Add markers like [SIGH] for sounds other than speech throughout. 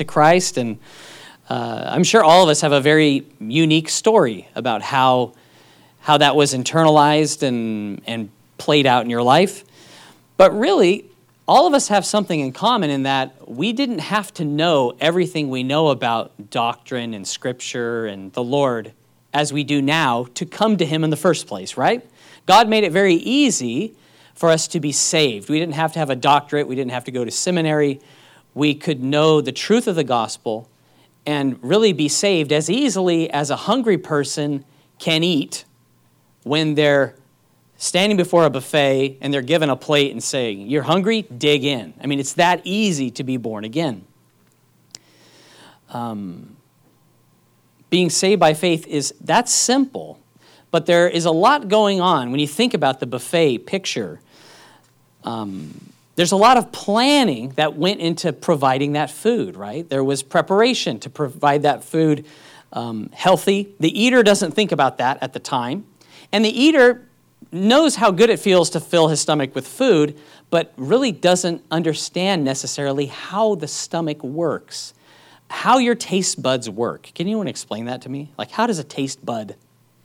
to Christ, and uh, I'm sure all of us have a very unique story about how, how that was internalized and, and played out in your life. But really, all of us have something in common in that we didn't have to know everything we know about doctrine and scripture and the Lord as we do now to come to Him in the first place, right? God made it very easy for us to be saved. We didn't have to have a doctorate, we didn't have to go to seminary. We could know the truth of the gospel and really be saved as easily as a hungry person can eat when they're standing before a buffet and they're given a plate and saying, You're hungry? Dig in. I mean, it's that easy to be born again. Um, being saved by faith is that simple, but there is a lot going on when you think about the buffet picture. Um, there's a lot of planning that went into providing that food, right? There was preparation to provide that food um, healthy. The eater doesn't think about that at the time. And the eater knows how good it feels to fill his stomach with food, but really doesn't understand necessarily how the stomach works, how your taste buds work. Can anyone explain that to me? Like, how does a taste bud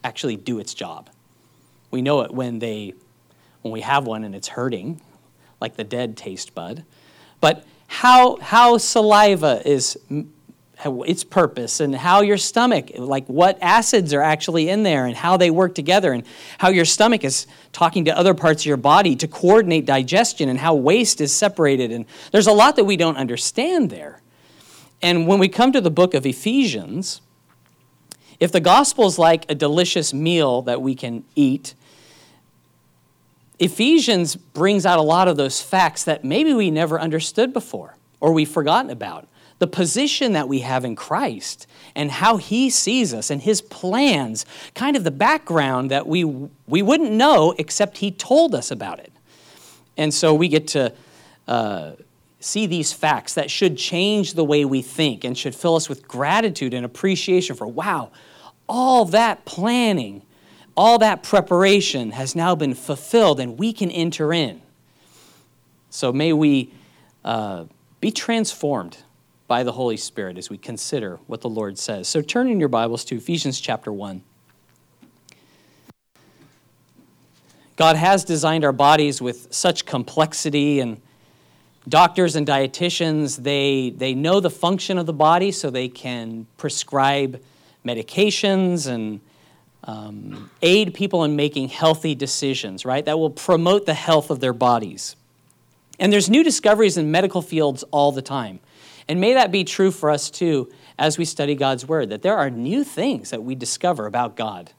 actually do its job? We know it when they when we have one and it's hurting, like the dead taste bud. But how, how saliva is its purpose and how your stomach, like what acids are actually in there and how they work together and how your stomach is talking to other parts of your body to coordinate digestion and how waste is separated. And there's a lot that we don't understand there. And when we come to the book of Ephesians, if the gospel is like a delicious meal that we can eat, Ephesians brings out a lot of those facts that maybe we never understood before or we've forgotten about. The position that we have in Christ and how He sees us and His plans, kind of the background that we, we wouldn't know except He told us about it. And so we get to uh, see these facts that should change the way we think and should fill us with gratitude and appreciation for wow, all that planning all that preparation has now been fulfilled and we can enter in. So may we uh, be transformed by the Holy Spirit as we consider what the Lord says. So turn in your Bibles to Ephesians chapter 1. God has designed our bodies with such complexity and doctors and dietitians they, they know the function of the body so they can prescribe medications and um, aid people in making healthy decisions, right? That will promote the health of their bodies. And there's new discoveries in medical fields all the time. And may that be true for us too as we study God's Word, that there are new things that we discover about God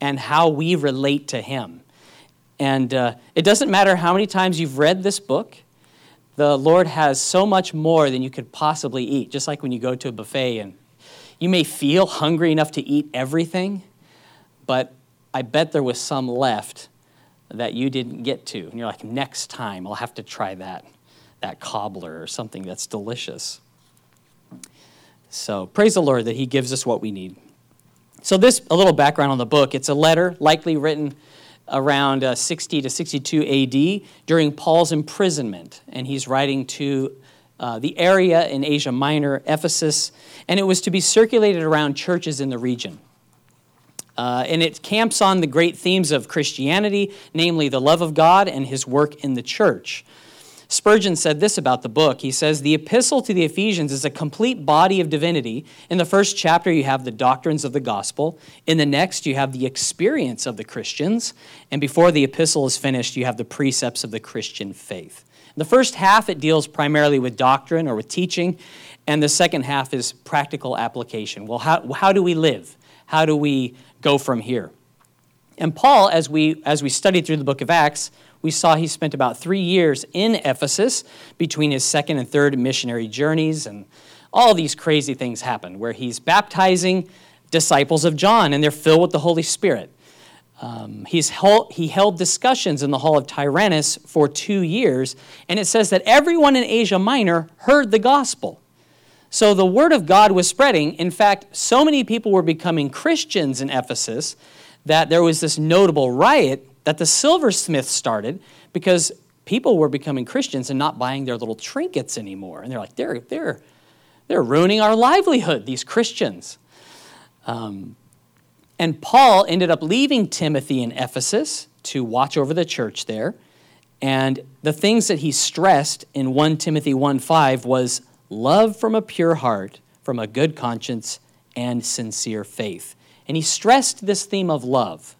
and how we relate to Him. And uh, it doesn't matter how many times you've read this book, the Lord has so much more than you could possibly eat. Just like when you go to a buffet and you may feel hungry enough to eat everything, but I bet there was some left that you didn't get to. And you're like, next time I'll have to try that, that cobbler or something that's delicious. So praise the Lord that He gives us what we need. So, this, a little background on the book. It's a letter likely written around uh, 60 to 62 AD during Paul's imprisonment. And he's writing to uh, the area in Asia Minor, Ephesus, and it was to be circulated around churches in the region. Uh, and it camps on the great themes of Christianity, namely the love of God and his work in the church. Spurgeon said this about the book. He says, The epistle to the Ephesians is a complete body of divinity. In the first chapter, you have the doctrines of the gospel. In the next, you have the experience of the Christians. And before the epistle is finished, you have the precepts of the Christian faith. In the first half, it deals primarily with doctrine or with teaching. And the second half is practical application. Well, how, how do we live? How do we go from here. And Paul, as we, as we studied through the book of Acts, we saw he spent about three years in Ephesus between his second and third missionary journeys, and all these crazy things happened where he's baptizing disciples of John, and they're filled with the Holy Spirit. Um, he's held, he held discussions in the hall of Tyrannus for two years, and it says that everyone in Asia Minor heard the gospel. So the word of God was spreading. In fact, so many people were becoming Christians in Ephesus that there was this notable riot that the silversmith started because people were becoming Christians and not buying their little trinkets anymore. And they're like, they're, they're, They're ruining our livelihood, these Christians. Um, and Paul ended up leaving Timothy in Ephesus to watch over the church there. And the things that he stressed in 1 Timothy 1 5 was love from a pure heart, from a good conscience, and sincere faith. And he stressed this theme of love.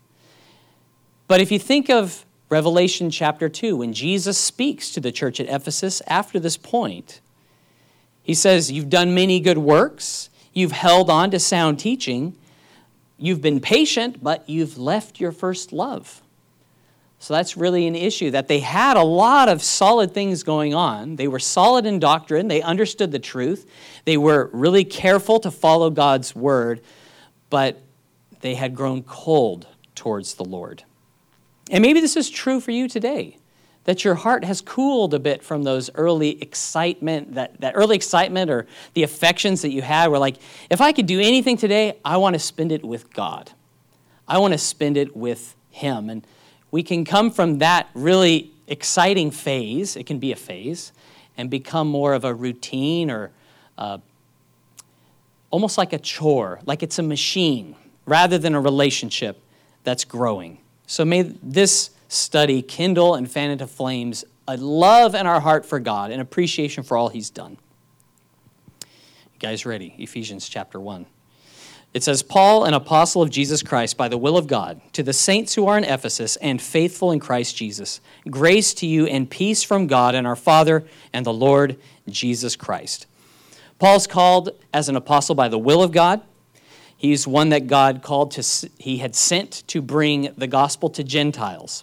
But if you think of Revelation chapter 2, when Jesus speaks to the church at Ephesus after this point, he says, You've done many good works, you've held on to sound teaching, you've been patient, but you've left your first love. So that's really an issue that they had a lot of solid things going on. They were solid in doctrine, they understood the truth, they were really careful to follow God's word, but they had grown cold towards the Lord. And maybe this is true for you today. That your heart has cooled a bit from those early excitement, that, that early excitement or the affections that you had were like, if I could do anything today, I want to spend it with God. I want to spend it with Him. And we can come from that really exciting phase, it can be a phase, and become more of a routine or uh, almost like a chore, like it's a machine, rather than a relationship that's growing. So may this study kindle and fan into flames a love in our heart for God and appreciation for all He's done. You guys ready? Ephesians chapter 1. It says, Paul, an apostle of Jesus Christ by the will of God, to the saints who are in Ephesus and faithful in Christ Jesus, grace to you and peace from God and our Father and the Lord Jesus Christ. Paul's called as an apostle by the will of God. He's one that God called to, he had sent to bring the gospel to Gentiles.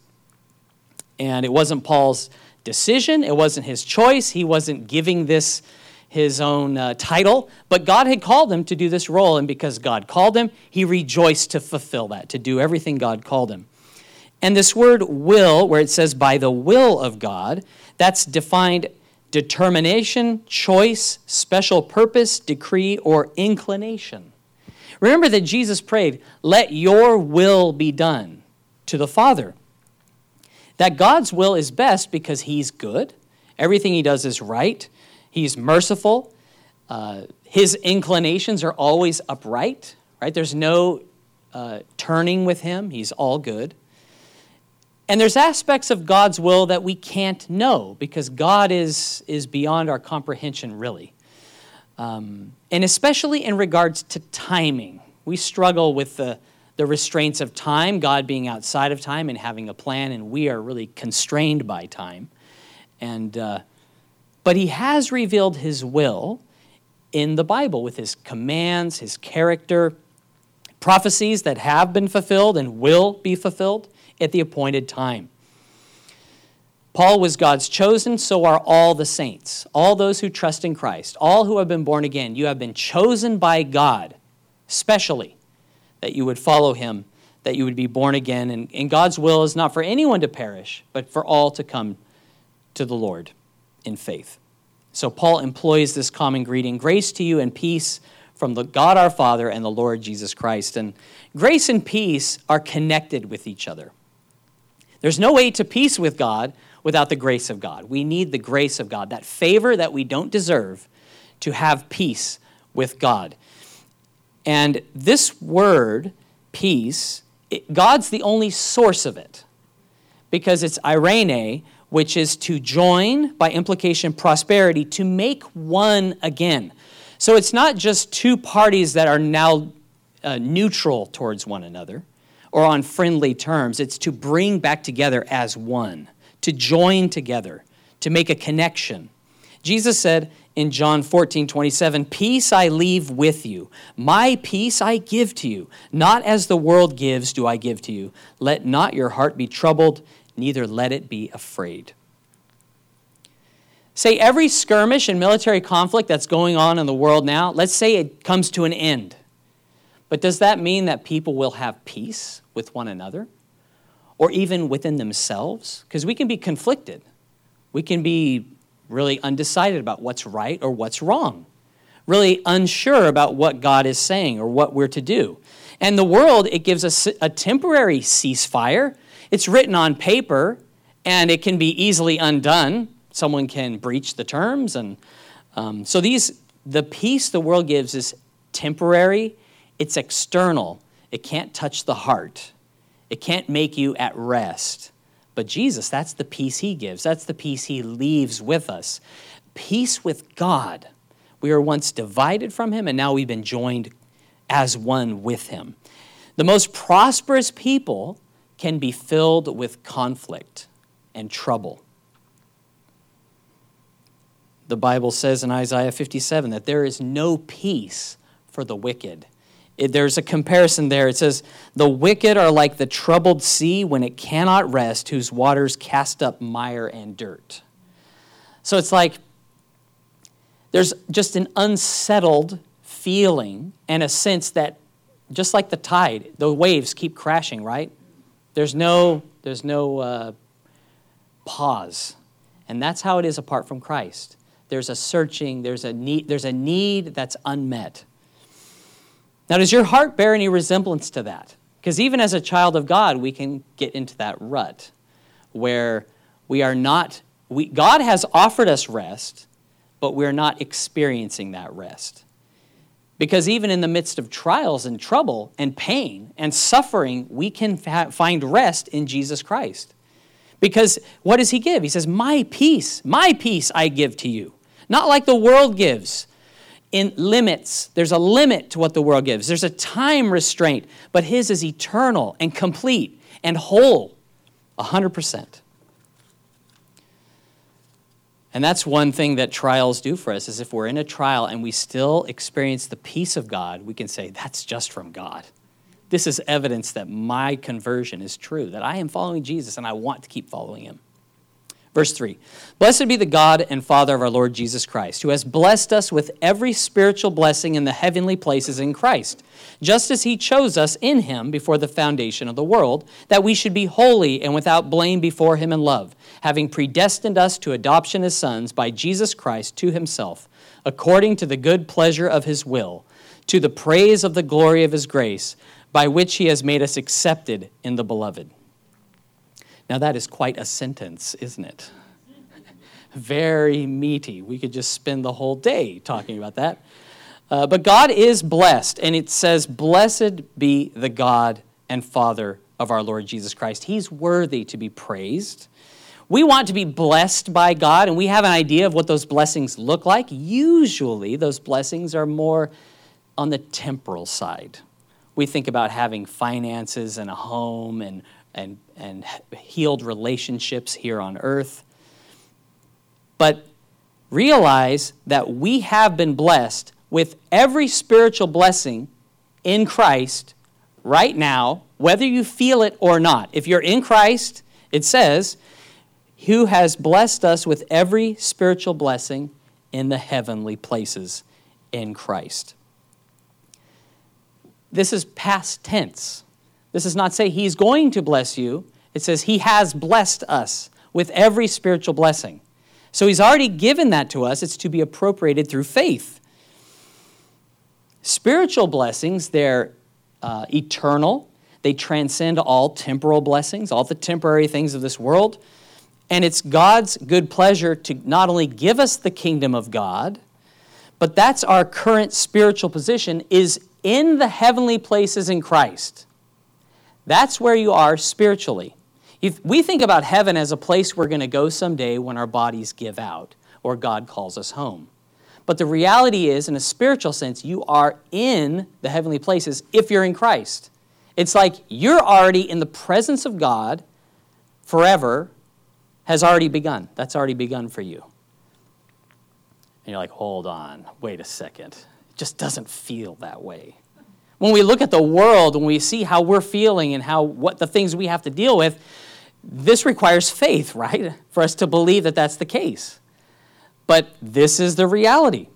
And it wasn't Paul's decision, it wasn't his choice. He wasn't giving this his own uh, title, but God had called him to do this role, and because God called him, he rejoiced to fulfill that, to do everything God called him. And this word will, where it says by the will of God, that's defined determination, choice, special purpose, decree, or inclination. Remember that Jesus prayed, Let your will be done to the Father. That God's will is best because He's good, everything He does is right, He's merciful. Uh, his inclinations are always upright, right? There's no uh, turning with him. He's all good. And there's aspects of God's will that we can't know because God is, is beyond our comprehension, really. Um, and especially in regards to timing. We struggle with the, the restraints of time, God being outside of time and having a plan, and we are really constrained by time. And uh, but he has revealed his will in the Bible with his commands, his character, prophecies that have been fulfilled and will be fulfilled at the appointed time. Paul was God's chosen, so are all the saints, all those who trust in Christ, all who have been born again. You have been chosen by God, specially, that you would follow him, that you would be born again. And, and God's will is not for anyone to perish, but for all to come to the Lord in faith. So Paul employs this common greeting grace to you and peace from the God our Father and the Lord Jesus Christ. And grace and peace are connected with each other. There's no way to peace with God without the grace of God. We need the grace of God, that favor that we don't deserve to have peace with God. And this word, peace, it, God's the only source of it because it's eirene, which is to join, by implication, prosperity, to make one again. So it's not just two parties that are now uh, neutral towards one another or on friendly terms. It's to bring back together as one, to join together, to make a connection. Jesus said in John 14, 27, Peace I leave with you, my peace I give to you. Not as the world gives, do I give to you. Let not your heart be troubled neither let it be afraid. Say every skirmish and military conflict that's going on in the world now, let's say it comes to an end. But does that mean that people will have peace with one another? Or even within themselves? Because we can be conflicted. We can be really undecided about what's right or what's wrong, really unsure about what God is saying or what we're to do. And the world, it gives us a temporary ceasefire it's written on paper and it can be easily undone. Someone can breach the terms. And um, so these, The peace the world gives is temporary, it's external, it can't touch the heart, it can't make you at rest. But Jesus, that's the peace he gives, that's the peace he leaves with us. Peace with God. We were once divided from him, and now we've been joined as one with him. The most prosperous people can be filled with conflict and trouble. The Bible says in Isaiah 57 that there is no peace for the wicked. It, there's a comparison there. It says, The wicked are like the troubled sea when it cannot rest, whose waters cast up mire and dirt. So it's like there's just an unsettled feeling and a sense that, just like the tide, the waves keep crashing, right? There's no, there's no uh, pause. And that's how it is apart from Christ. There's a searching, there's a need, there's a need that's unmet. Now, does your heart bear any resemblance to that? Because even as a child of God, we can get into that rut where we are not, we, God has offered us rest, but we're not experiencing that rest. Because even in the midst of trials and trouble and pain and suffering, we can fa- find rest in Jesus Christ. Because what does he give? He says, My peace, my peace I give to you. Not like the world gives in limits. There's a limit to what the world gives, there's a time restraint, but his is eternal and complete and whole, 100%. And that's one thing that trials do for us is if we're in a trial and we still experience the peace of God, we can say that's just from God. This is evidence that my conversion is true, that I am following Jesus and I want to keep following him. Verse 3 Blessed be the God and Father of our Lord Jesus Christ, who has blessed us with every spiritual blessing in the heavenly places in Christ, just as he chose us in him before the foundation of the world, that we should be holy and without blame before him in love, having predestined us to adoption as sons by Jesus Christ to himself, according to the good pleasure of his will, to the praise of the glory of his grace, by which he has made us accepted in the beloved. Now, that is quite a sentence, isn't it? [LAUGHS] Very meaty. We could just spend the whole day talking about that. Uh, but God is blessed, and it says, Blessed be the God and Father of our Lord Jesus Christ. He's worthy to be praised. We want to be blessed by God, and we have an idea of what those blessings look like. Usually, those blessings are more on the temporal side. We think about having finances and a home and and, and healed relationships here on earth. But realize that we have been blessed with every spiritual blessing in Christ right now, whether you feel it or not. If you're in Christ, it says, who has blessed us with every spiritual blessing in the heavenly places in Christ. This is past tense. This does not say he's going to bless you. It says he has blessed us with every spiritual blessing. So he's already given that to us. It's to be appropriated through faith. Spiritual blessings, they're uh, eternal. They transcend all temporal blessings, all the temporary things of this world. And it's God's good pleasure to not only give us the kingdom of God, but that's our current spiritual position is in the heavenly places in Christ. That's where you are spiritually. If we think about heaven as a place we're going to go someday when our bodies give out or God calls us home. But the reality is, in a spiritual sense, you are in the heavenly places if you're in Christ. It's like you're already in the presence of God forever, has already begun. That's already begun for you. And you're like, hold on, wait a second. It just doesn't feel that way. When we look at the world, when we see how we're feeling and how what the things we have to deal with, this requires faith, right? For us to believe that that's the case. But this is the reality.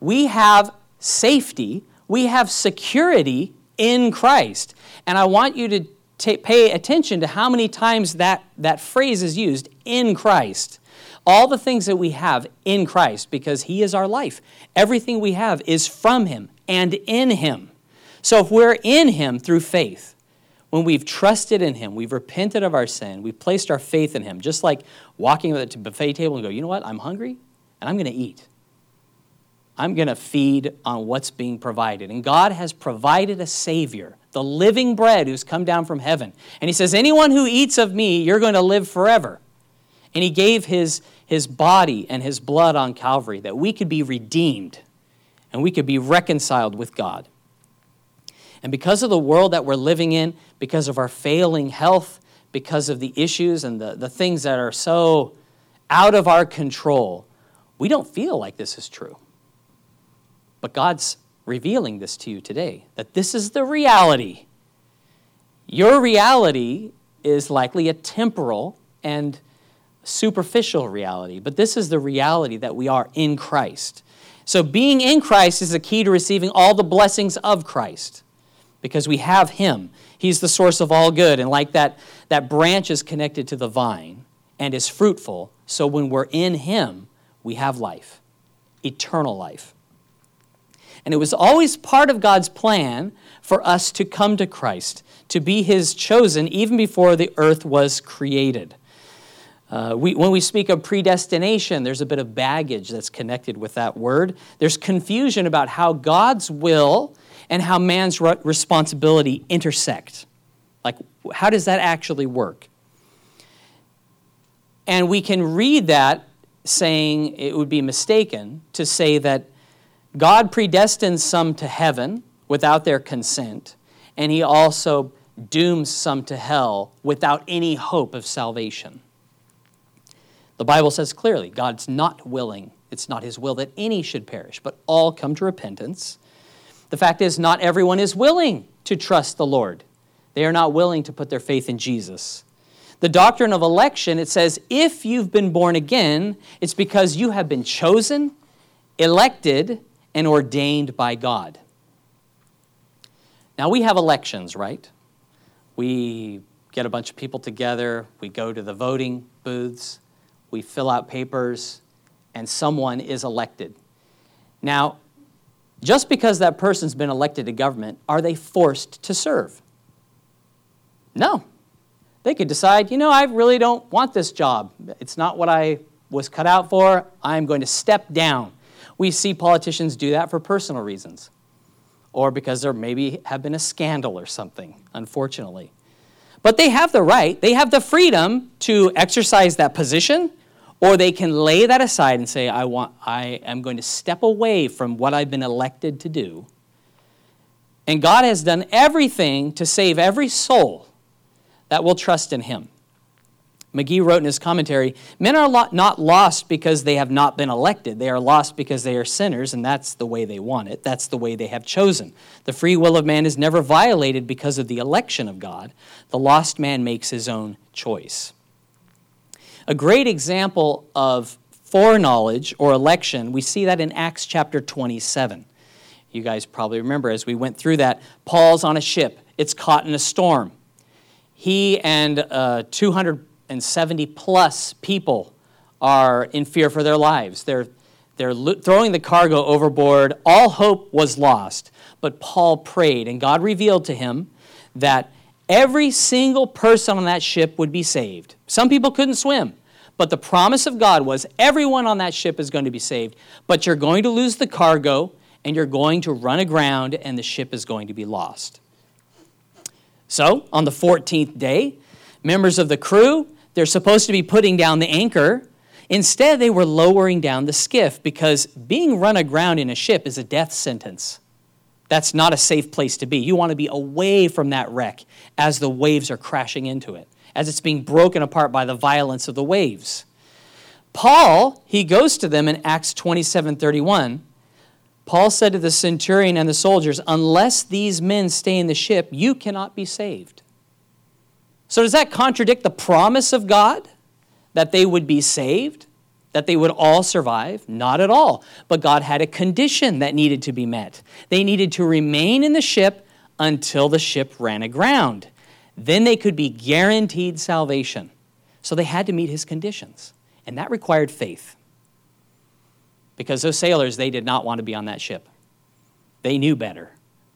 We have safety, we have security in Christ. And I want you to t- pay attention to how many times that, that phrase is used in Christ. All the things that we have in Christ, because He is our life. Everything we have is from Him and in Him. So if we're in Him through faith, when we've trusted in Him, we've repented of our sin, we've placed our faith in Him, just like walking to the buffet table and go, you know what, I'm hungry and I'm going to eat. I'm going to feed on what's being provided. And God has provided a Savior, the living bread who's come down from heaven. And He says, Anyone who eats of me, you're going to live forever. And He gave His, his body and His blood on Calvary that we could be redeemed and we could be reconciled with God. And because of the world that we're living in, because of our failing health, because of the issues and the, the things that are so out of our control, we don't feel like this is true. But God's revealing this to you today that this is the reality. Your reality is likely a temporal and superficial reality, but this is the reality that we are in Christ. So, being in Christ is the key to receiving all the blessings of Christ because we have Him. He's the source of all good. And like that, that branch is connected to the vine and is fruitful, so when we're in Him, we have life, eternal life. And it was always part of God's plan for us to come to Christ, to be His chosen even before the earth was created. Uh, we, when we speak of predestination, there's a bit of baggage that's connected with that word. There's confusion about how God's will and how man's responsibility intersect. Like, how does that actually work? And we can read that saying it would be mistaken to say that God predestines some to heaven without their consent, and he also dooms some to hell without any hope of salvation. The Bible says clearly God's not willing, it's not his will that any should perish, but all come to repentance. The fact is, not everyone is willing to trust the Lord. They are not willing to put their faith in Jesus. The doctrine of election, it says, if you've been born again, it's because you have been chosen, elected, and ordained by God. Now, we have elections, right? We get a bunch of people together, we go to the voting booths, we fill out papers, and someone is elected. Now, just because that person's been elected to government, are they forced to serve? No. They could decide, you know, I really don't want this job. It's not what I was cut out for. I'm going to step down. We see politicians do that for personal reasons or because there maybe have been a scandal or something, unfortunately. But they have the right, they have the freedom to exercise that position, or they can lay that aside and say, I, want, I am going to step away from what I've been elected to do. And God has done everything to save every soul that will trust in Him. McGee wrote in his commentary Men are not lost because they have not been elected. They are lost because they are sinners, and that's the way they want it. That's the way they have chosen. The free will of man is never violated because of the election of God. The lost man makes his own choice. A great example of foreknowledge or election, we see that in Acts chapter 27. You guys probably remember as we went through that, Paul's on a ship, it's caught in a storm. He and uh, 200 and 70 plus people are in fear for their lives. They're, they're throwing the cargo overboard. All hope was lost. But Paul prayed, and God revealed to him that every single person on that ship would be saved. Some people couldn't swim, but the promise of God was everyone on that ship is going to be saved. But you're going to lose the cargo, and you're going to run aground, and the ship is going to be lost. So, on the 14th day, members of the crew they're supposed to be putting down the anchor. Instead, they were lowering down the skiff because being run aground in a ship is a death sentence. That's not a safe place to be. You want to be away from that wreck as the waves are crashing into it, as it's being broken apart by the violence of the waves. Paul, he goes to them in Acts 27 31. Paul said to the centurion and the soldiers, Unless these men stay in the ship, you cannot be saved. So, does that contradict the promise of God that they would be saved, that they would all survive? Not at all. But God had a condition that needed to be met. They needed to remain in the ship until the ship ran aground. Then they could be guaranteed salvation. So, they had to meet his conditions, and that required faith. Because those sailors, they did not want to be on that ship. They knew better.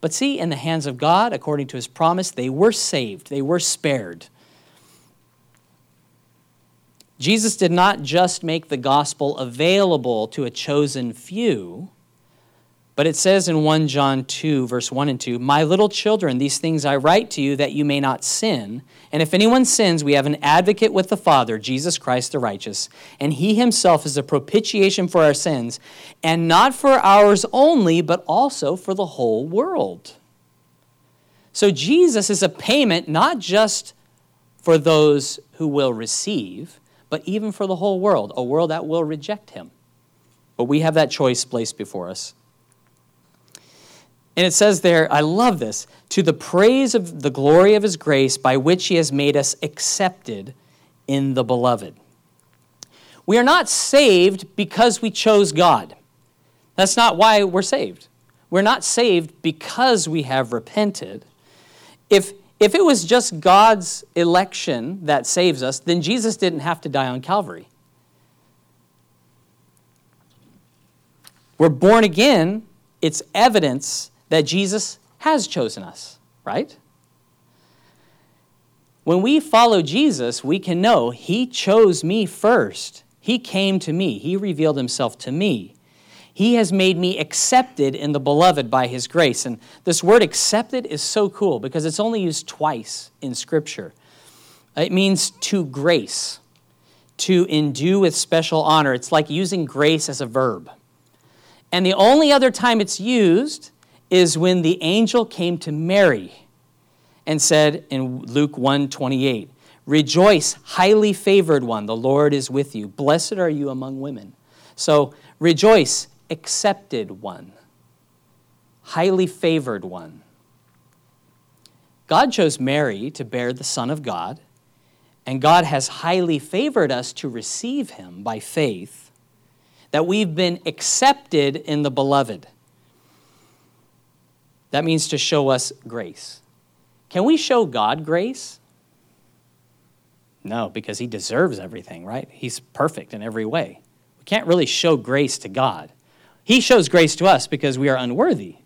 But see, in the hands of God, according to his promise, they were saved, they were spared. Jesus did not just make the gospel available to a chosen few, But it says in 1 John 2, verse 1 and 2, My little children, these things I write to you that you may not sin. And if anyone sins, we have an advocate with the Father, Jesus Christ the righteous. And he himself is a propitiation for our sins, and not for ours only, but also for the whole world. So Jesus is a payment not just for those who will receive, but even for the whole world, a world that will reject him. But we have that choice placed before us. And it says there, I love this, to the praise of the glory of his grace by which he has made us accepted in the beloved. We are not saved because we chose God. That's not why we're saved. We're not saved because we have repented. If, if it was just God's election that saves us, then Jesus didn't have to die on Calvary. We're born again, it's evidence that Jesus has chosen us, right? When we follow Jesus, we can know He chose me first. He came to me, He revealed Himself to me. He has made me accepted in the beloved by His grace. And this word accepted is so cool because it's only used twice in Scripture. It means to grace, to endue with special honor. It's like using grace as a verb. And the only other time it's used is when the angel came to Mary and said in Luke 1:28, "Rejoice, highly favored one, the Lord is with you. Blessed are you among women." So, rejoice, accepted one, highly favored one. God chose Mary to bear the Son of God, and God has highly favored us to receive him by faith, that we've been accepted in the beloved. That means to show us grace. Can we show God grace? No, because he deserves everything, right? He's perfect in every way. We can't really show grace to God. He shows grace to us because we are unworthy.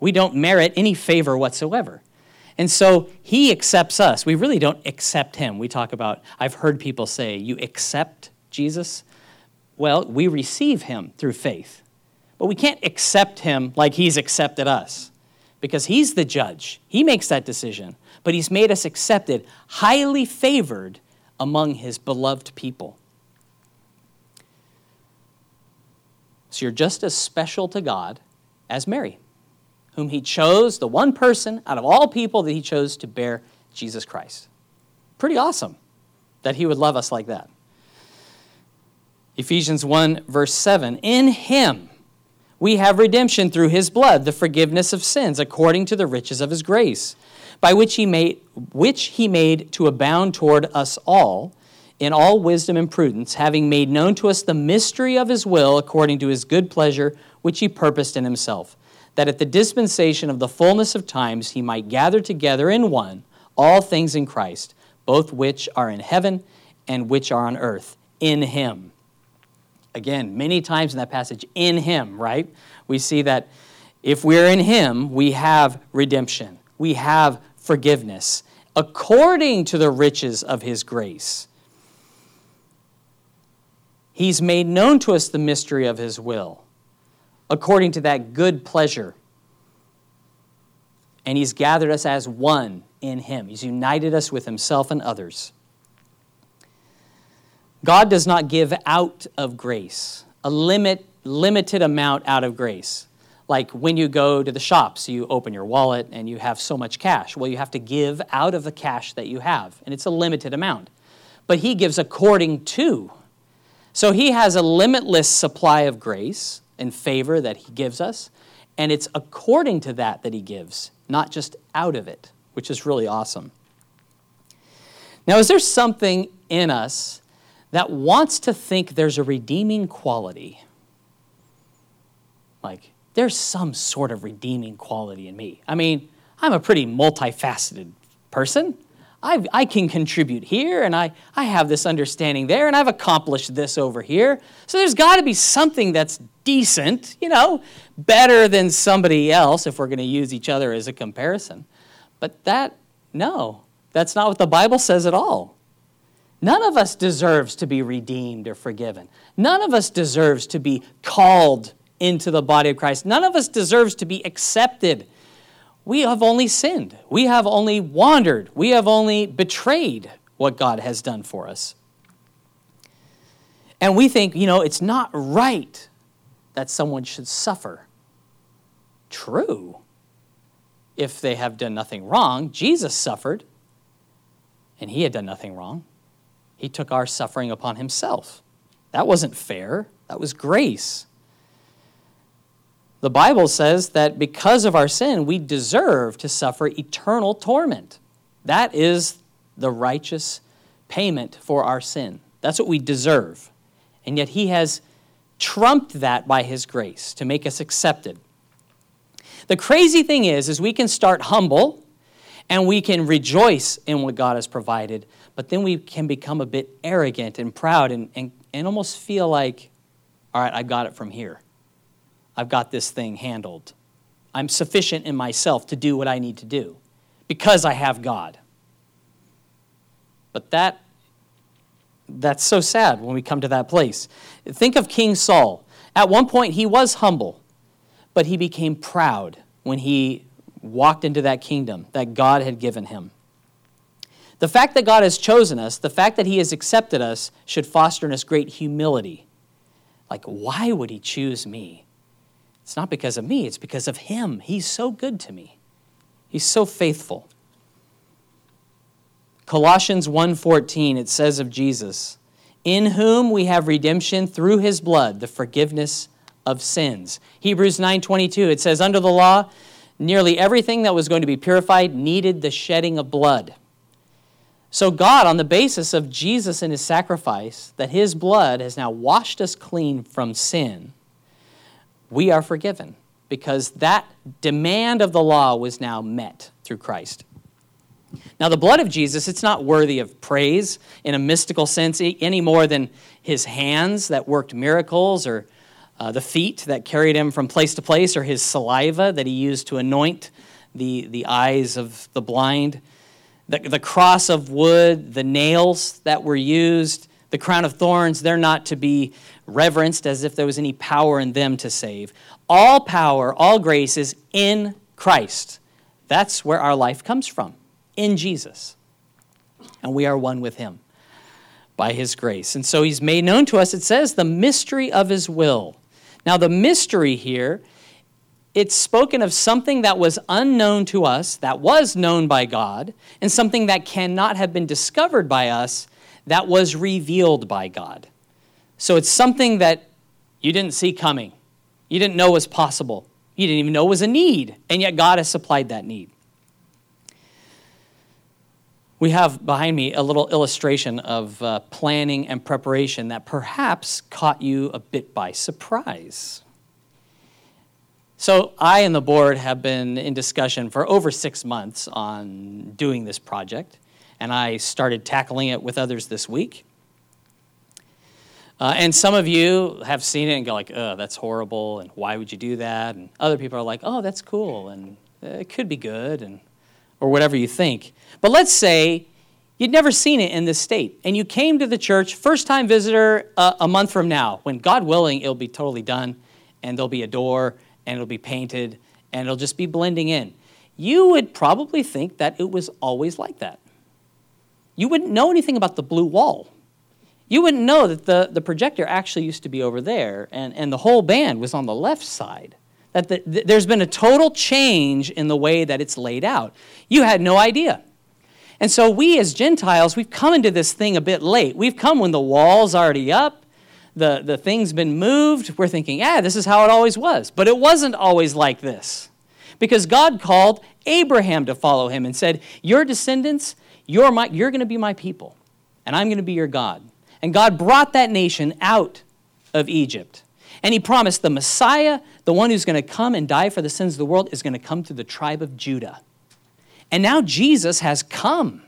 We don't merit any favor whatsoever. And so he accepts us. We really don't accept him. We talk about, I've heard people say, you accept Jesus? Well, we receive him through faith. But we can't accept him like he's accepted us because he's the judge. He makes that decision. But he's made us accepted, highly favored among his beloved people. So you're just as special to God as Mary, whom he chose, the one person out of all people that he chose to bear Jesus Christ. Pretty awesome that he would love us like that. Ephesians 1, verse 7 In him, we have redemption through his blood, the forgiveness of sins, according to the riches of his grace, by which he made, which he made to abound toward us all in all wisdom and prudence, having made known to us the mystery of his will according to his good pleasure, which he purposed in himself, that at the dispensation of the fullness of times he might gather together in one all things in Christ, both which are in heaven and which are on earth, in him again, many times in that passage, in Him, right? We see that if we're in Him, we have redemption, we have forgiveness, according to the riches of His grace. He's made known to us the mystery of His will, according to that good pleasure. And He's gathered us as one in Him. He's united us with Himself and others. God does not give out of grace, a limit, limited amount out of grace. Like when you go to the shops, you open your wallet and you have so much cash. Well, you have to give out of the cash that you have, and it's a limited amount. But He gives according to. So He has a limitless supply of grace and favor that He gives us, and it's according to that that He gives, not just out of it, which is really awesome. Now, is there something in us that wants to think there's a redeeming quality. Like, there's some sort of redeeming quality in me. I mean, I'm a pretty multifaceted person. I've, i can contribute here, and I, I have this understanding there, and I've accomplished this over here. So there's got to be something that's decent, you know, better than somebody else if we're going to use each other as a comparison. But that, no, that's not what the Bible says at all. None of us deserves to be redeemed or forgiven. None of us deserves to be called into the body of Christ. None of us deserves to be accepted. We have only sinned. We have only wandered. We have only betrayed what God has done for us. And we think, you know, it's not right that someone should suffer. True. If they have done nothing wrong, Jesus suffered, and he had done nothing wrong. He took our suffering upon himself. That wasn't fair, that was grace. The Bible says that because of our sin, we deserve to suffer eternal torment. That is the righteous payment for our sin. That's what we deserve. And yet he has trumped that by his grace to make us accepted. The crazy thing is is we can start humble and we can rejoice in what God has provided, but then we can become a bit arrogant and proud and, and, and almost feel like, all right, I got it from here. I've got this thing handled. I'm sufficient in myself to do what I need to do because I have God. But that that's so sad when we come to that place. Think of King Saul. At one point, he was humble, but he became proud when he walked into that kingdom that God had given him. The fact that God has chosen us, the fact that he has accepted us, should foster in us great humility. Like, why would he choose me? It's not because of me, it's because of him. He's so good to me. He's so faithful. Colossians 1:14 it says of Jesus, "In whom we have redemption through his blood, the forgiveness of sins." Hebrews 9:22 it says under the law, nearly everything that was going to be purified needed the shedding of blood. So God on the basis of Jesus and his sacrifice, that his blood has now washed us clean from sin, we are forgiven because that demand of the law was now met through Christ. Now, the blood of Jesus, it's not worthy of praise in a mystical sense any more than his hands that worked miracles or uh, the feet that carried him from place to place or his saliva that he used to anoint the, the eyes of the blind. The, the cross of wood, the nails that were used, the crown of thorns, they're not to be reverenced as if there was any power in them to save. All power, all grace is in Christ. That's where our life comes from in Jesus. And we are one with him by his grace. And so he's made known to us, it says, the mystery of his will. Now, the mystery here, it's spoken of something that was unknown to us, that was known by God, and something that cannot have been discovered by us, that was revealed by God. So it's something that you didn't see coming, you didn't know was possible, you didn't even know was a need, and yet God has supplied that need we have behind me a little illustration of uh, planning and preparation that perhaps caught you a bit by surprise. So, I and the board have been in discussion for over six months on doing this project, and I started tackling it with others this week. Uh, and some of you have seen it and go like, "Oh, that's horrible," and why would you do that? And other people are like, "Oh, that's cool," and uh, it could be good, and or whatever you think. But let's say you'd never seen it in this state, and you came to the church, first time visitor uh, a month from now, when God willing, it'll be totally done, and there'll be a door, and it'll be painted, and it'll just be blending in. You would probably think that it was always like that. You wouldn't know anything about the blue wall. You wouldn't know that the, the projector actually used to be over there, and, and the whole band was on the left side that the, there's been a total change in the way that it's laid out. You had no idea. And so we as Gentiles, we've come into this thing a bit late. We've come when the wall's already up, the, the thing's been moved. We're thinking, yeah, this is how it always was. But it wasn't always like this. Because God called Abraham to follow him and said, Your descendants, you're, my, you're going to be my people, and I'm going to be your God. And God brought that nation out of Egypt. And he promised the Messiah, the one who's going to come and die for the sins of the world, is going to come through the tribe of Judah. And now Jesus has come.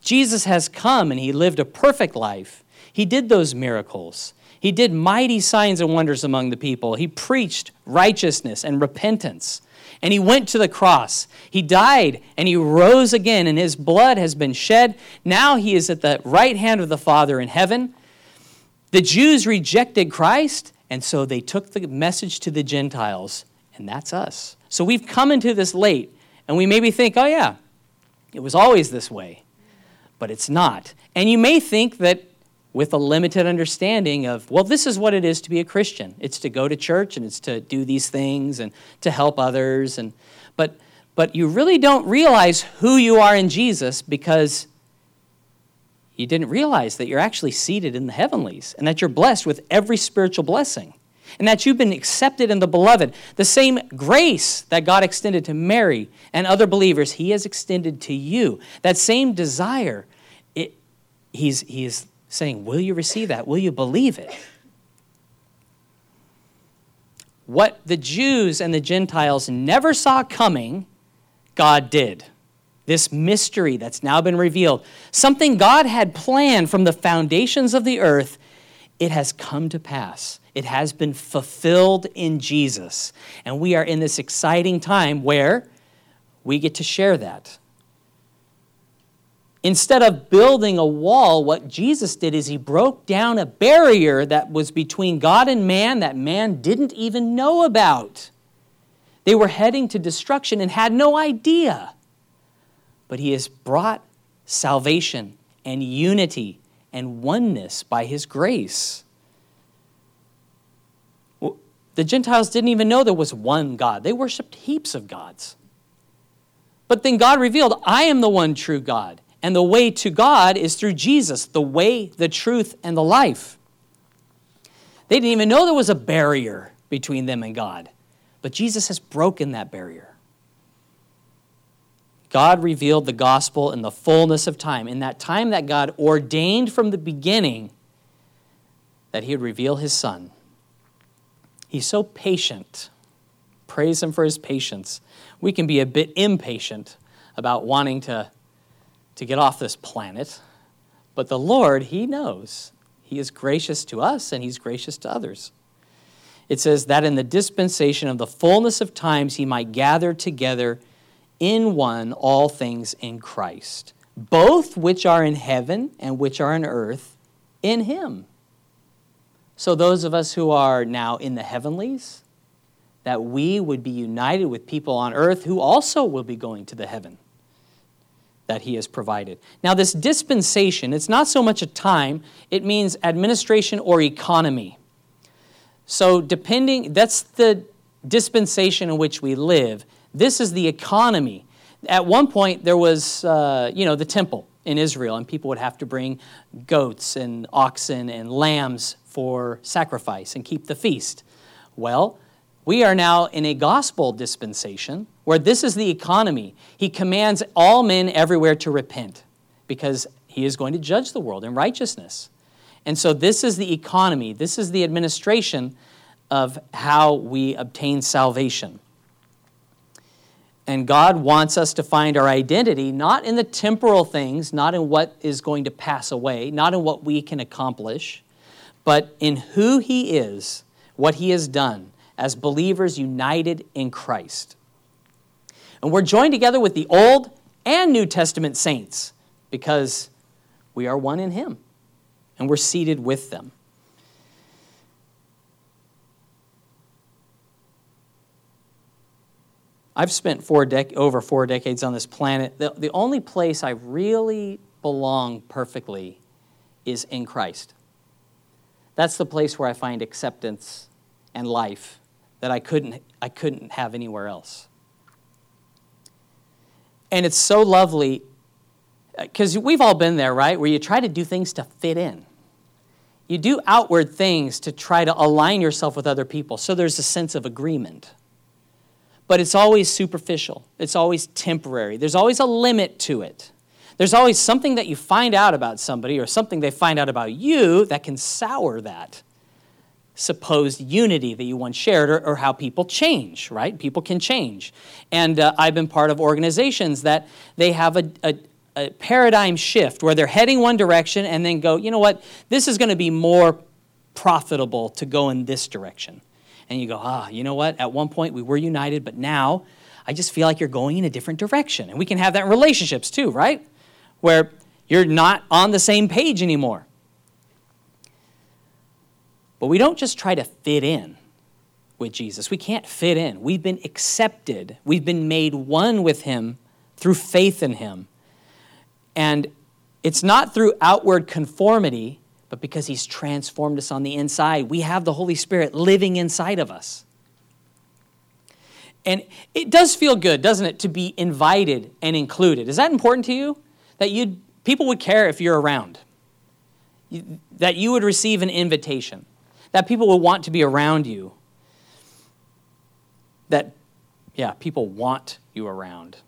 Jesus has come and he lived a perfect life. He did those miracles. He did mighty signs and wonders among the people. He preached righteousness and repentance. And he went to the cross. He died and he rose again, and his blood has been shed. Now he is at the right hand of the Father in heaven. The Jews rejected Christ, And so they took the message to the Gentiles, and that's us. So we've come into this late, and we maybe think, oh, yeah, it was always this way. But it's not. And you may think that with a limited understanding of, well, this is what it is to be a Christian. It's to go to church and it's to do these things and to help others. And, but, but you really don't realize who you are in Jesus because you didn't realize that you're actually seated in the heavenlies and that you're blessed with every spiritual blessing and that you've been accepted in the beloved. The same grace that God extended to Mary and other believers, He has extended to you. That same desire, he's, he's saying, Will you receive that? Will you believe it? What the Jews and the Gentiles never saw coming, God did. This mystery that's now been revealed, something God had planned from the foundations of the earth, it has come to pass. It has been fulfilled in Jesus. And we are in this exciting time where we get to share that. Instead of building a wall, what Jesus did is he broke down a barrier that was between God and man that man didn't even know about. They were heading to destruction and had no idea. But he has brought salvation and unity and oneness by his grace. The Gentiles didn't even know there was one God, they worshiped heaps of gods. But then God revealed, I am the one true God. And the way to God is through Jesus, the way, the truth, and the life. They didn't even know there was a barrier between them and God. But Jesus has broken that barrier. God revealed the gospel in the fullness of time, in that time that God ordained from the beginning that He would reveal His Son. He's so patient. Praise Him for His patience. We can be a bit impatient about wanting to to get off this planet. But the Lord, He knows. He is gracious to us and He's gracious to others. It says that in the dispensation of the fullness of times He might gather together in one all things in Christ, both which are in heaven and which are in earth in Him. So, those of us who are now in the heavenlies, that we would be united with people on earth who also will be going to the heaven that he has provided. Now, this dispensation, it's not so much a time, it means administration or economy. So, depending, that's the dispensation in which we live. This is the economy. At one point, there was, uh, you know, the temple in Israel, and people would have to bring goats and oxen and lambs for sacrifice and keep the feast. Well, we are now in a gospel dispensation where this is the economy. He commands all men everywhere to repent because he is going to judge the world in righteousness. And so, this is the economy, this is the administration of how we obtain salvation. And God wants us to find our identity not in the temporal things, not in what is going to pass away, not in what we can accomplish, but in who He is, what He has done as believers united in Christ. And we're joined together with the Old and New Testament saints because we are one in Him and we're seated with them. I've spent four dec- over four decades on this planet. The, the only place I really belong perfectly is in Christ. That's the place where I find acceptance and life that I couldn't, I couldn't have anywhere else. And it's so lovely uh, because we've all been there, right? Where you try to do things to fit in. You do outward things to try to align yourself with other people. So there's a sense of agreement. But it's always superficial, it's always temporary. There's always a limit to it. There's always something that you find out about somebody or something they find out about you that can sour that supposed unity that you once shared or, or how people change, right? People can change. And uh, I've been part of organizations that they have a, a, a paradigm shift where they're heading one direction and then go, you know what, this is going to be more profitable to go in this direction. And you go, ah, you know what, at one point we were united, but now I just feel like you're going in a different direction. And we can have that in relationships too, right? Where you're not on the same page anymore. But we don't just try to fit in with Jesus. We can't fit in. We've been accepted, we've been made one with Him through faith in Him. And it's not through outward conformity, but because He's transformed us on the inside. We have the Holy Spirit living inside of us. And it does feel good, doesn't it, to be invited and included. Is that important to you? That you people would care if you're around. That you would receive an invitation. That people will want to be around you. That yeah, people want you around.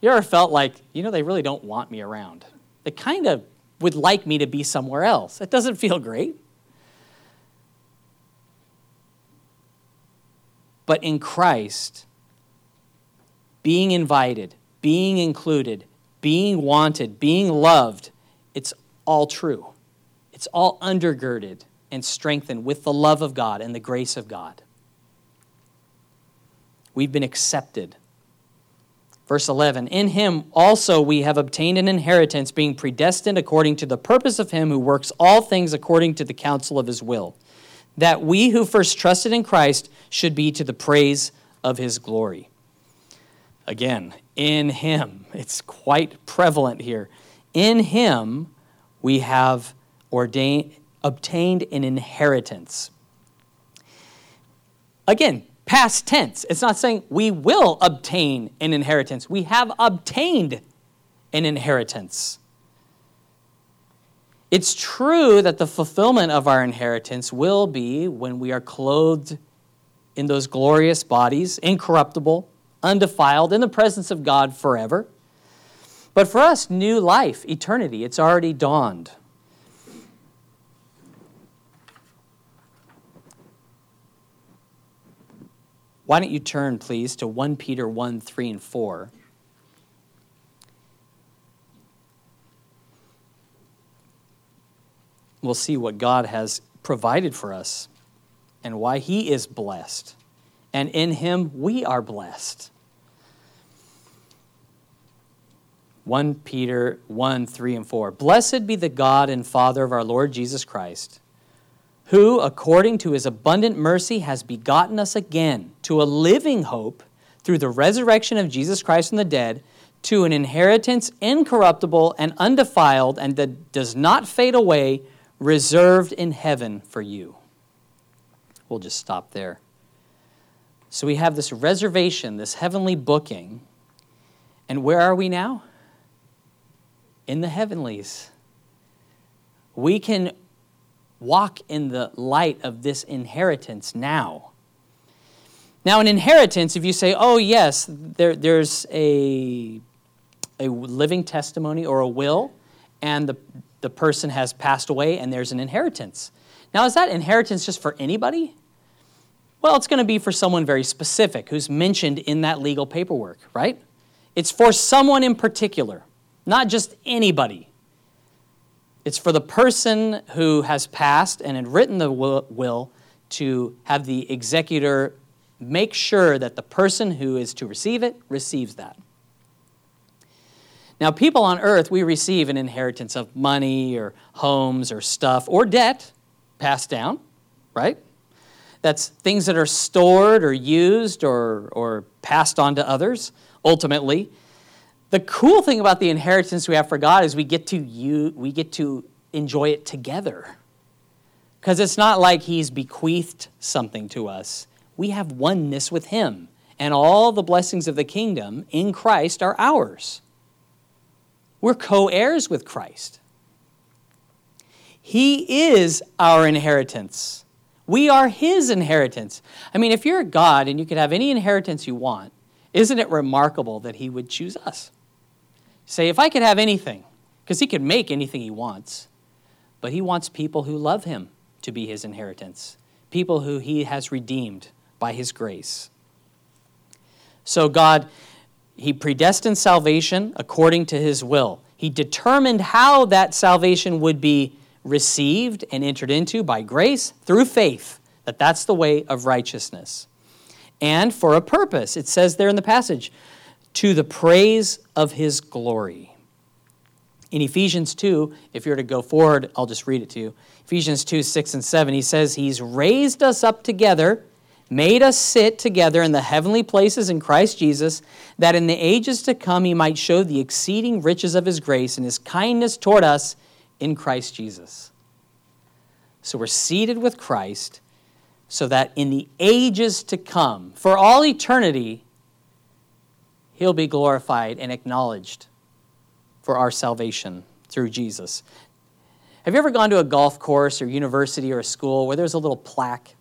You ever felt like, you know, they really don't want me around? They kind of would like me to be somewhere else. It doesn't feel great. But in Christ, being invited, being included, being wanted, being loved, it's all true. It's all undergirded and strengthened with the love of God and the grace of God. We've been accepted. Verse 11 In him also we have obtained an inheritance, being predestined according to the purpose of him who works all things according to the counsel of his will that we who first trusted in Christ should be to the praise of his glory. Again, in him, it's quite prevalent here. In him, we have ordained, obtained an inheritance. Again, past tense. It's not saying we will obtain an inheritance. We have obtained an inheritance. It's true that the fulfillment of our inheritance will be when we are clothed in those glorious bodies, incorruptible, undefiled, in the presence of God forever. But for us, new life, eternity, it's already dawned. Why don't you turn, please, to 1 Peter 1 3 and 4. we'll see what God has provided for us and why He is blessed. And in Him, we are blessed. 1 Peter 1 3 and 4. Blessed be the God and Father of our Lord Jesus Christ, who, according to his abundant mercy, has begotten us again to a living hope through the resurrection of Jesus Christ from the dead, to an inheritance incorruptible and undefiled, and that does not fade away reserved in heaven for you. We'll just stop there. So we have this reservation, this heavenly booking. And where are we now? In the heavenlies. We can walk in the light of this inheritance now. Now, an inheritance, if you say, oh, yes, there, there's a, a living testimony or a will, and the the person has passed away and there's an inheritance. Now, is that inheritance just for anybody? Well, it's going to be for someone very specific who's mentioned in that legal paperwork, right? It's for someone in particular, not just anybody. It's for the person who has passed and had written the will to have the executor make sure that the person who is to receive it receives that. Now, people on earth, we receive an inheritance of money or homes or stuff or debt passed down, right? That's things that are stored or used or, or passed on to others, ultimately. The cool thing about the inheritance we have for God is we get to, you, we get to enjoy it together. Because it's not like He's bequeathed something to us, we have oneness with Him, and all the blessings of the kingdom in Christ are ours. We're co heirs with Christ. He is our inheritance. We are His inheritance. I mean, if you're a God and you could have any inheritance you want, isn't it remarkable that He would choose us? Say, if I could have anything, because He could make anything He wants, but He wants people who love Him to be His inheritance, people who He has redeemed by His grace. So, God he predestined salvation according to his will. He determined how that salvation would be received and entered into by grace through faith, that that's the way of righteousness. And for a purpose, it says there in the passage, to the praise of his glory. In Ephesians 2, if you're to go forward, I'll just read it to you. Ephesians 2, 6 and 7, he says, He's raised us up together, made us sit together in the heavenly places in Christ Jesus, that in the ages to come he might show the exceeding riches of his grace and his kindness toward us in Christ Jesus. So we're seated with Christ so that in the ages to come, for all eternity, he'll be glorified and acknowledged for our salvation through Jesus. Have you ever gone to a golf course or university or a school where there's a little plaque?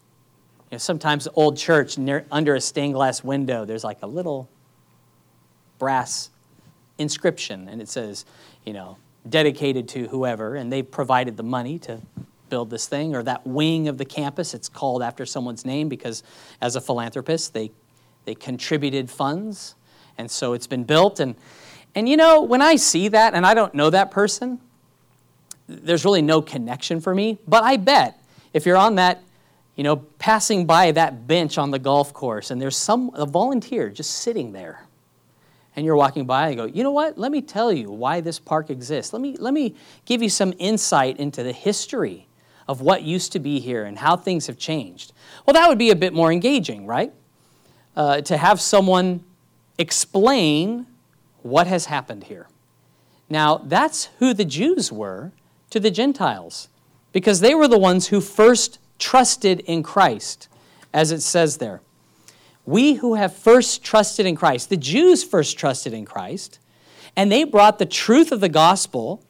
You know, sometimes old church near, under a stained glass window, there's like a little brass inscription, and it says, you know, dedicated to whoever, and they provided the money to build this thing, or that wing of the campus, it's called after someone's name because as a philanthropist, they, they contributed funds, and so it's been built. And, and you know, when I see that, and I don't know that person, there's really no connection for me, but I bet if you're on that, you know, passing by that bench on the golf course, and there's some, a volunteer just sitting there, and you're walking by and go, you know what? Let me tell you why this park exists. Let me, let me give you some insight into the history of what used to be here and how things have changed. Well, that would be a bit more engaging, right? Uh, to have someone explain what has happened here. Now, that's who the Jews were to the Gentiles, because they were the ones who first trusted in Christ, as it says there. We who have first trusted in Christ, the Jews first trusted in Christ, and they brought the truth of the gospel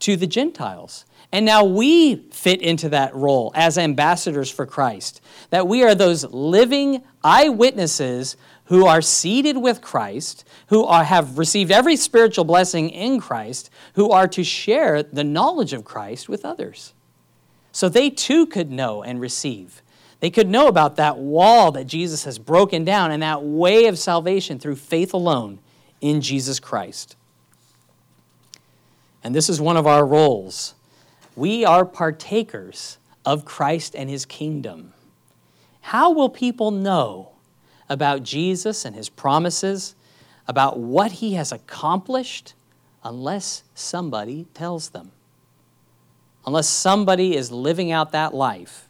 to the Gentiles. And now we fit into that role as ambassadors for Christ. That we are those living eyewitnesses who are seated with Christ, who are, have received every spiritual blessing in Christ, who are to share the knowledge of Christ with others. So they too could know and receive. They could know about that wall that Jesus has broken down and that way of salvation through faith alone in Jesus Christ. And this is one of our roles we are partakers of Christ and his kingdom. How will people know about Jesus and his promises, about what he has accomplished, unless somebody tells them? Unless somebody is living out that life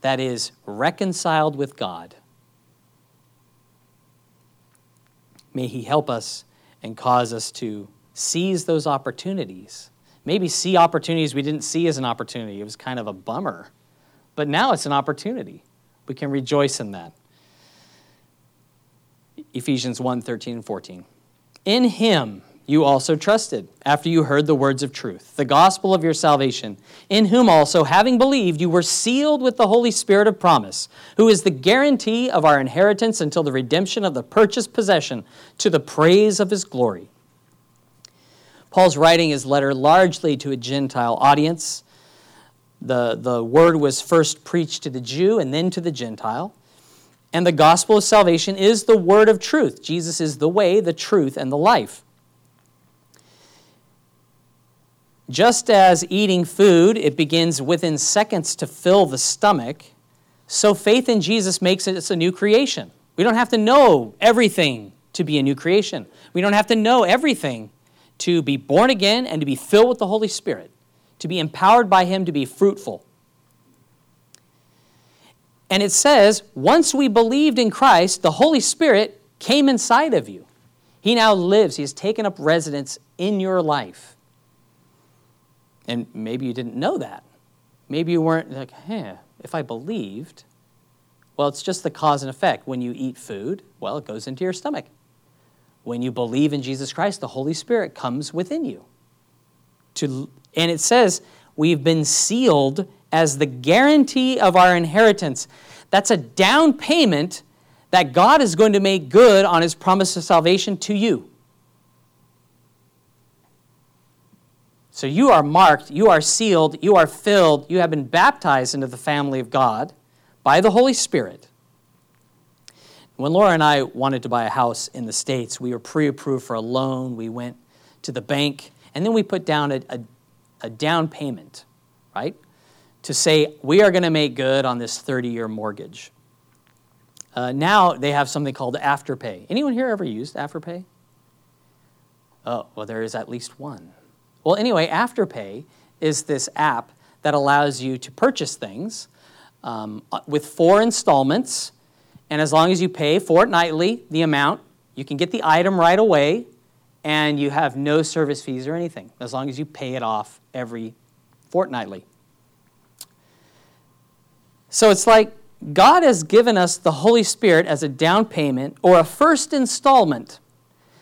that is reconciled with God. May he help us and cause us to seize those opportunities maybe see opportunities we didn't see as an opportunity. It was kind of a bummer. But now it's an opportunity. We can rejoice in that. Ephesians 1 13 and 14. In him you also trusted, after you heard the words of truth, the gospel of your salvation, in whom also, having believed, you were sealed with the Holy Spirit of promise, who is the guarantee of our inheritance until the redemption of the purchased possession to the praise of his glory. Paul's writing his letter largely to a Gentile audience. The, the word was first preached to the Jew and then to the Gentile. And the gospel of salvation is the word of truth. Jesus is the way, the truth, and the life. Just as eating food, it begins within seconds to fill the stomach, so faith in Jesus makes it a new creation. We don't have to know everything to be a new creation. We don't have to know everything to be born again and to be filled with the Holy Spirit, to be empowered by Him to be fruitful. And it says, once we believed in Christ, the Holy Spirit came inside of you. He now lives, He has taken up residence in your life. And maybe you didn't know that. Maybe you weren't like, hey, if I believed, well, it's just the cause and effect. When you eat food, well, it goes into your stomach. When you believe in Jesus Christ, the Holy Spirit comes within you. To, and it says, we've been sealed as the guarantee of our inheritance. That's a down payment that God is going to make good on his promise of salvation to you. So you are marked, you are sealed, you are filled, you have been baptized into the family of God by the Holy Spirit. When Laura and I wanted to buy a house in the States, we were pre approved for a loan. We went to the bank, and then we put down a, a, a down payment, right? To say, we are going to make good on this 30 year mortgage. Uh, now they have something called Afterpay. Anyone here ever used Afterpay? Oh, well, there is at least one. Well, anyway, Afterpay is this app that allows you to purchase things um, uh, with four installments. And as long as you pay fortnightly the amount, you can get the item right away and you have no service fees or anything, as long as you pay it off every fortnightly. So it's like God has given us the Holy Spirit as a down payment or a first installment,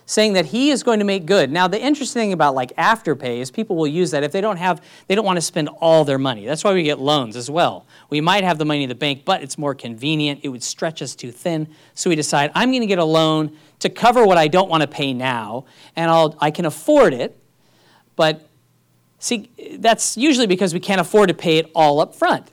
saying that He is going to make good. Now, the interesting thing about like afterpay is people will use that if they don't have, they don't want to spend all their money. That's why we get loans as well. We might have the money in the bank, but it's more convenient. It would stretch us too thin. So we decide, I'm going to get a loan to cover what I don't want to pay now, and I'll, I can afford it. But see, that's usually because we can't afford to pay it all up front.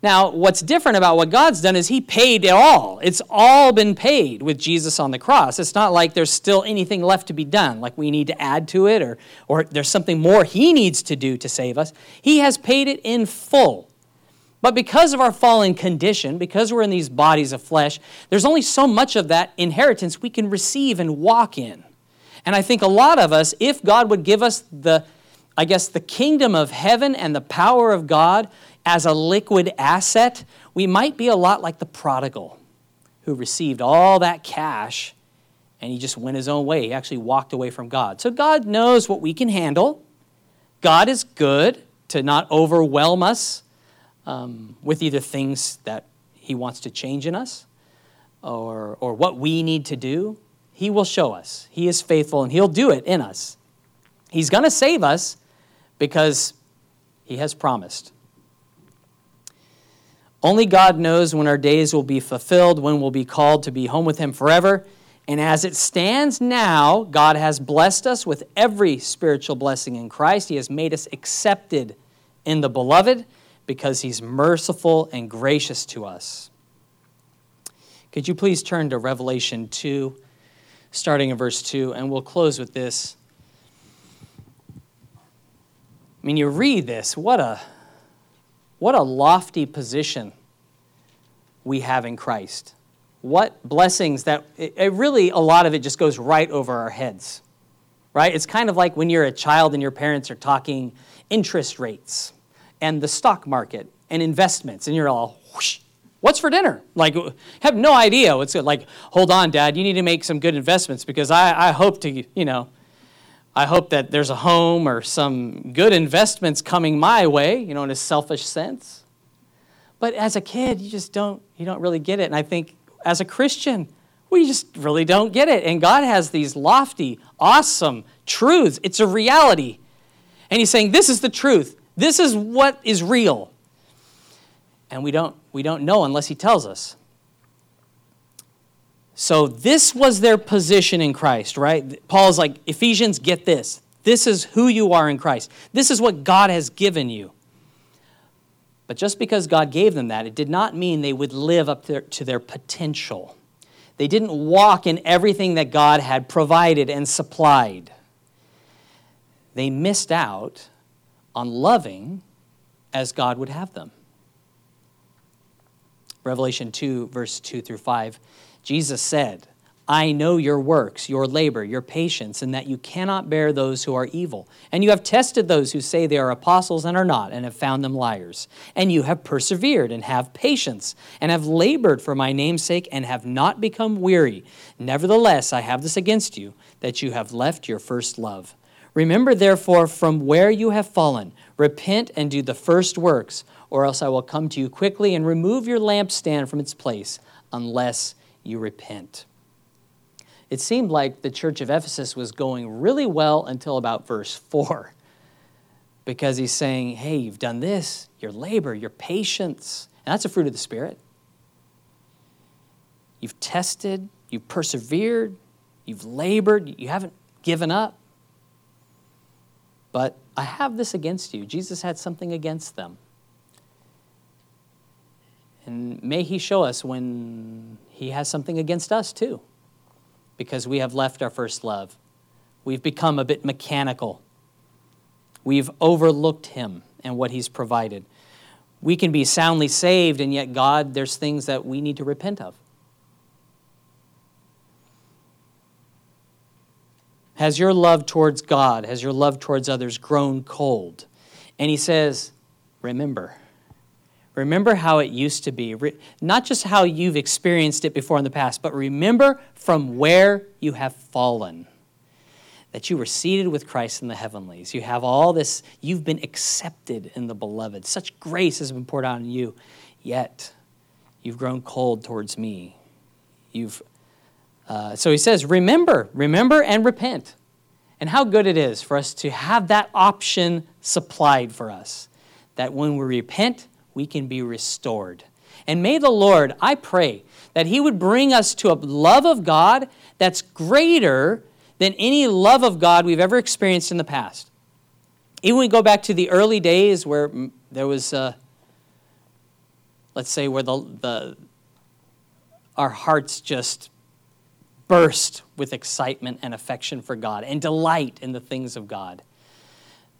Now, what's different about what God's done is He paid it all. It's all been paid with Jesus on the cross. It's not like there's still anything left to be done, like we need to add to it or, or there's something more He needs to do to save us. He has paid it in full. But because of our fallen condition, because we're in these bodies of flesh, there's only so much of that inheritance we can receive and walk in. And I think a lot of us, if God would give us the, I guess, the kingdom of heaven and the power of God, as a liquid asset, we might be a lot like the prodigal who received all that cash and he just went his own way. He actually walked away from God. So God knows what we can handle. God is good to not overwhelm us um, with either things that he wants to change in us or, or what we need to do. He will show us. He is faithful and he'll do it in us. He's going to save us because he has promised. Only God knows when our days will be fulfilled, when we'll be called to be home with Him forever. And as it stands now, God has blessed us with every spiritual blessing in Christ. He has made us accepted in the beloved because He's merciful and gracious to us. Could you please turn to Revelation 2, starting in verse 2, and we'll close with this. I mean, you read this, what a what a lofty position we have in Christ. What blessings that it, it really, a lot of it just goes right over our heads, right? It's kind of like when you're a child and your parents are talking interest rates and the stock market and investments, and you're all, whoosh, what's for dinner? Like, have no idea what's it. Like, hold on, Dad, you need to make some good investments because I, I hope to, you know, I hope that there's a home or some good investments coming my way, you know, in a selfish sense. But as a kid, you just don't you don't really get it. And I think as a Christian, we just really don't get it. And God has these lofty, awesome truths. It's a reality. And he's saying this is the truth. This is what is real. And we don't we don't know unless he tells us. So this was their position in Christ, right? Paul's like, Ephesians, get this. This is who you are in Christ. This is what God has given you. But just because God gave them that, it did not mean they would live up to their potential. They didn't walk in everything that God had provided and supplied. They missed out on loving as God would have them. Revelation 2, verse 2 through 5 Jesus said, I know your works, your labor, your patience, and that you cannot bear those who are evil. And you have tested those who say they are apostles and are not, and have found them liars. And you have persevered and have patience, and have labored for my name's sake, and have not become weary. Nevertheless, I have this against you, that you have left your first love. Remember, therefore, from where you have fallen, repent and do the first works, or else I will come to you quickly and remove your lampstand from its place, unless you repent. It seemed like the church of Ephesus was going really well until about verse 4, because he's saying, hey, you've done this, your labor, your patience, and that's a fruit of the Spirit. You've tested, you've persevered, you've labored, you haven't given up. But I have this against you. Jesus had something against them. And may He show us when He has something against us too, because we have left our first love. We've become a bit mechanical. We've overlooked Him and what He's provided. We can be soundly saved, and yet, God, there's things that we need to repent of. Has your love towards God, has your love towards others grown cold? And he says, Remember. Remember how it used to be. Not just how you've experienced it before in the past, but remember from where you have fallen. That you were seated with Christ in the heavenlies. You have all this, you've been accepted in the beloved. Such grace has been poured out on you. Yet, you've grown cold towards me. You've, uh, so he says, remember, remember and repent. And how good it is for us to have that option supplied for us. That when we repent, we can be restored. And may the Lord, I pray, that He would bring us to a love of God that's greater than any love of God we've ever experienced in the past. Even we go back to the early days where there was, uh, let's say, where the, the our hearts just burst with excitement and affection for God and delight in the things of God.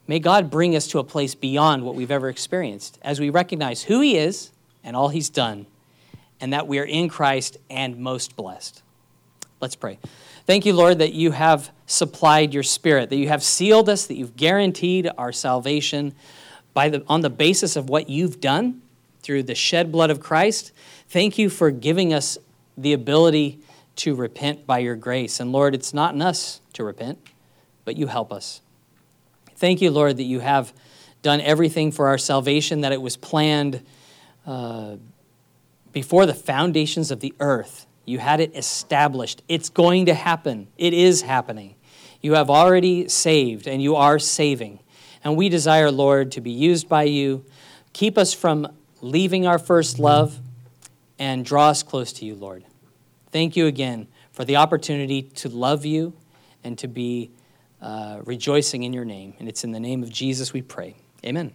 May God bring us to a place beyond what we've ever experienced as we recognize who He is and all He's done, and that we are in Christ and most blessed. Let's pray. Thank you, Lord, that you have supplied your Spirit, that you have sealed us, that you've guaranteed our salvation by the, on the basis of what you've done through the shed blood of Christ. Thank you for giving us the ability to repent by your grace. And Lord, it's not in us to repent, but you help us. Thank you, Lord, that you have done everything for our salvation, that it was planned uh, before the foundations of the earth. You had it established. It's going to happen, it is happening. You have already saved, and you are saving. And we desire, Lord, to be used by you. Keep us from leaving our first love and draw us close to you, Lord. Thank you again for the opportunity to love you and to be uh, rejoicing in your name. And it's in the name of Jesus we pray. Amen.